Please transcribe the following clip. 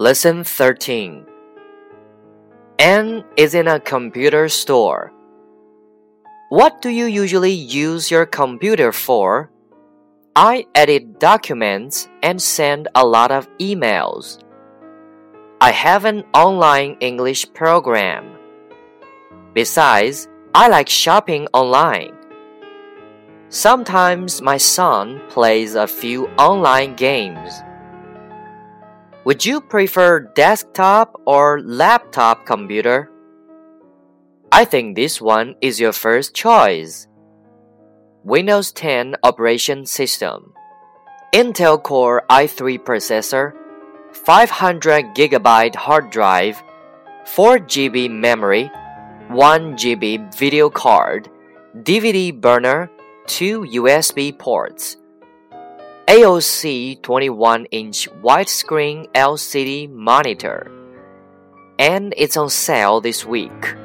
Lesson 13 Anne is in a computer store. What do you usually use your computer for? I edit documents and send a lot of emails. I have an online English program. Besides, I like shopping online. Sometimes my son plays a few online games. Would you prefer desktop or laptop computer? I think this one is your first choice. Windows 10 operation system, Intel Core i3 processor, 500 GB hard drive, 4 GB memory, 1 GB video card, DVD burner, 2 USB ports. AOC 21 inch widescreen LCD monitor. And it's on sale this week.